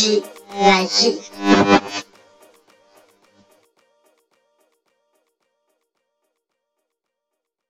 西来西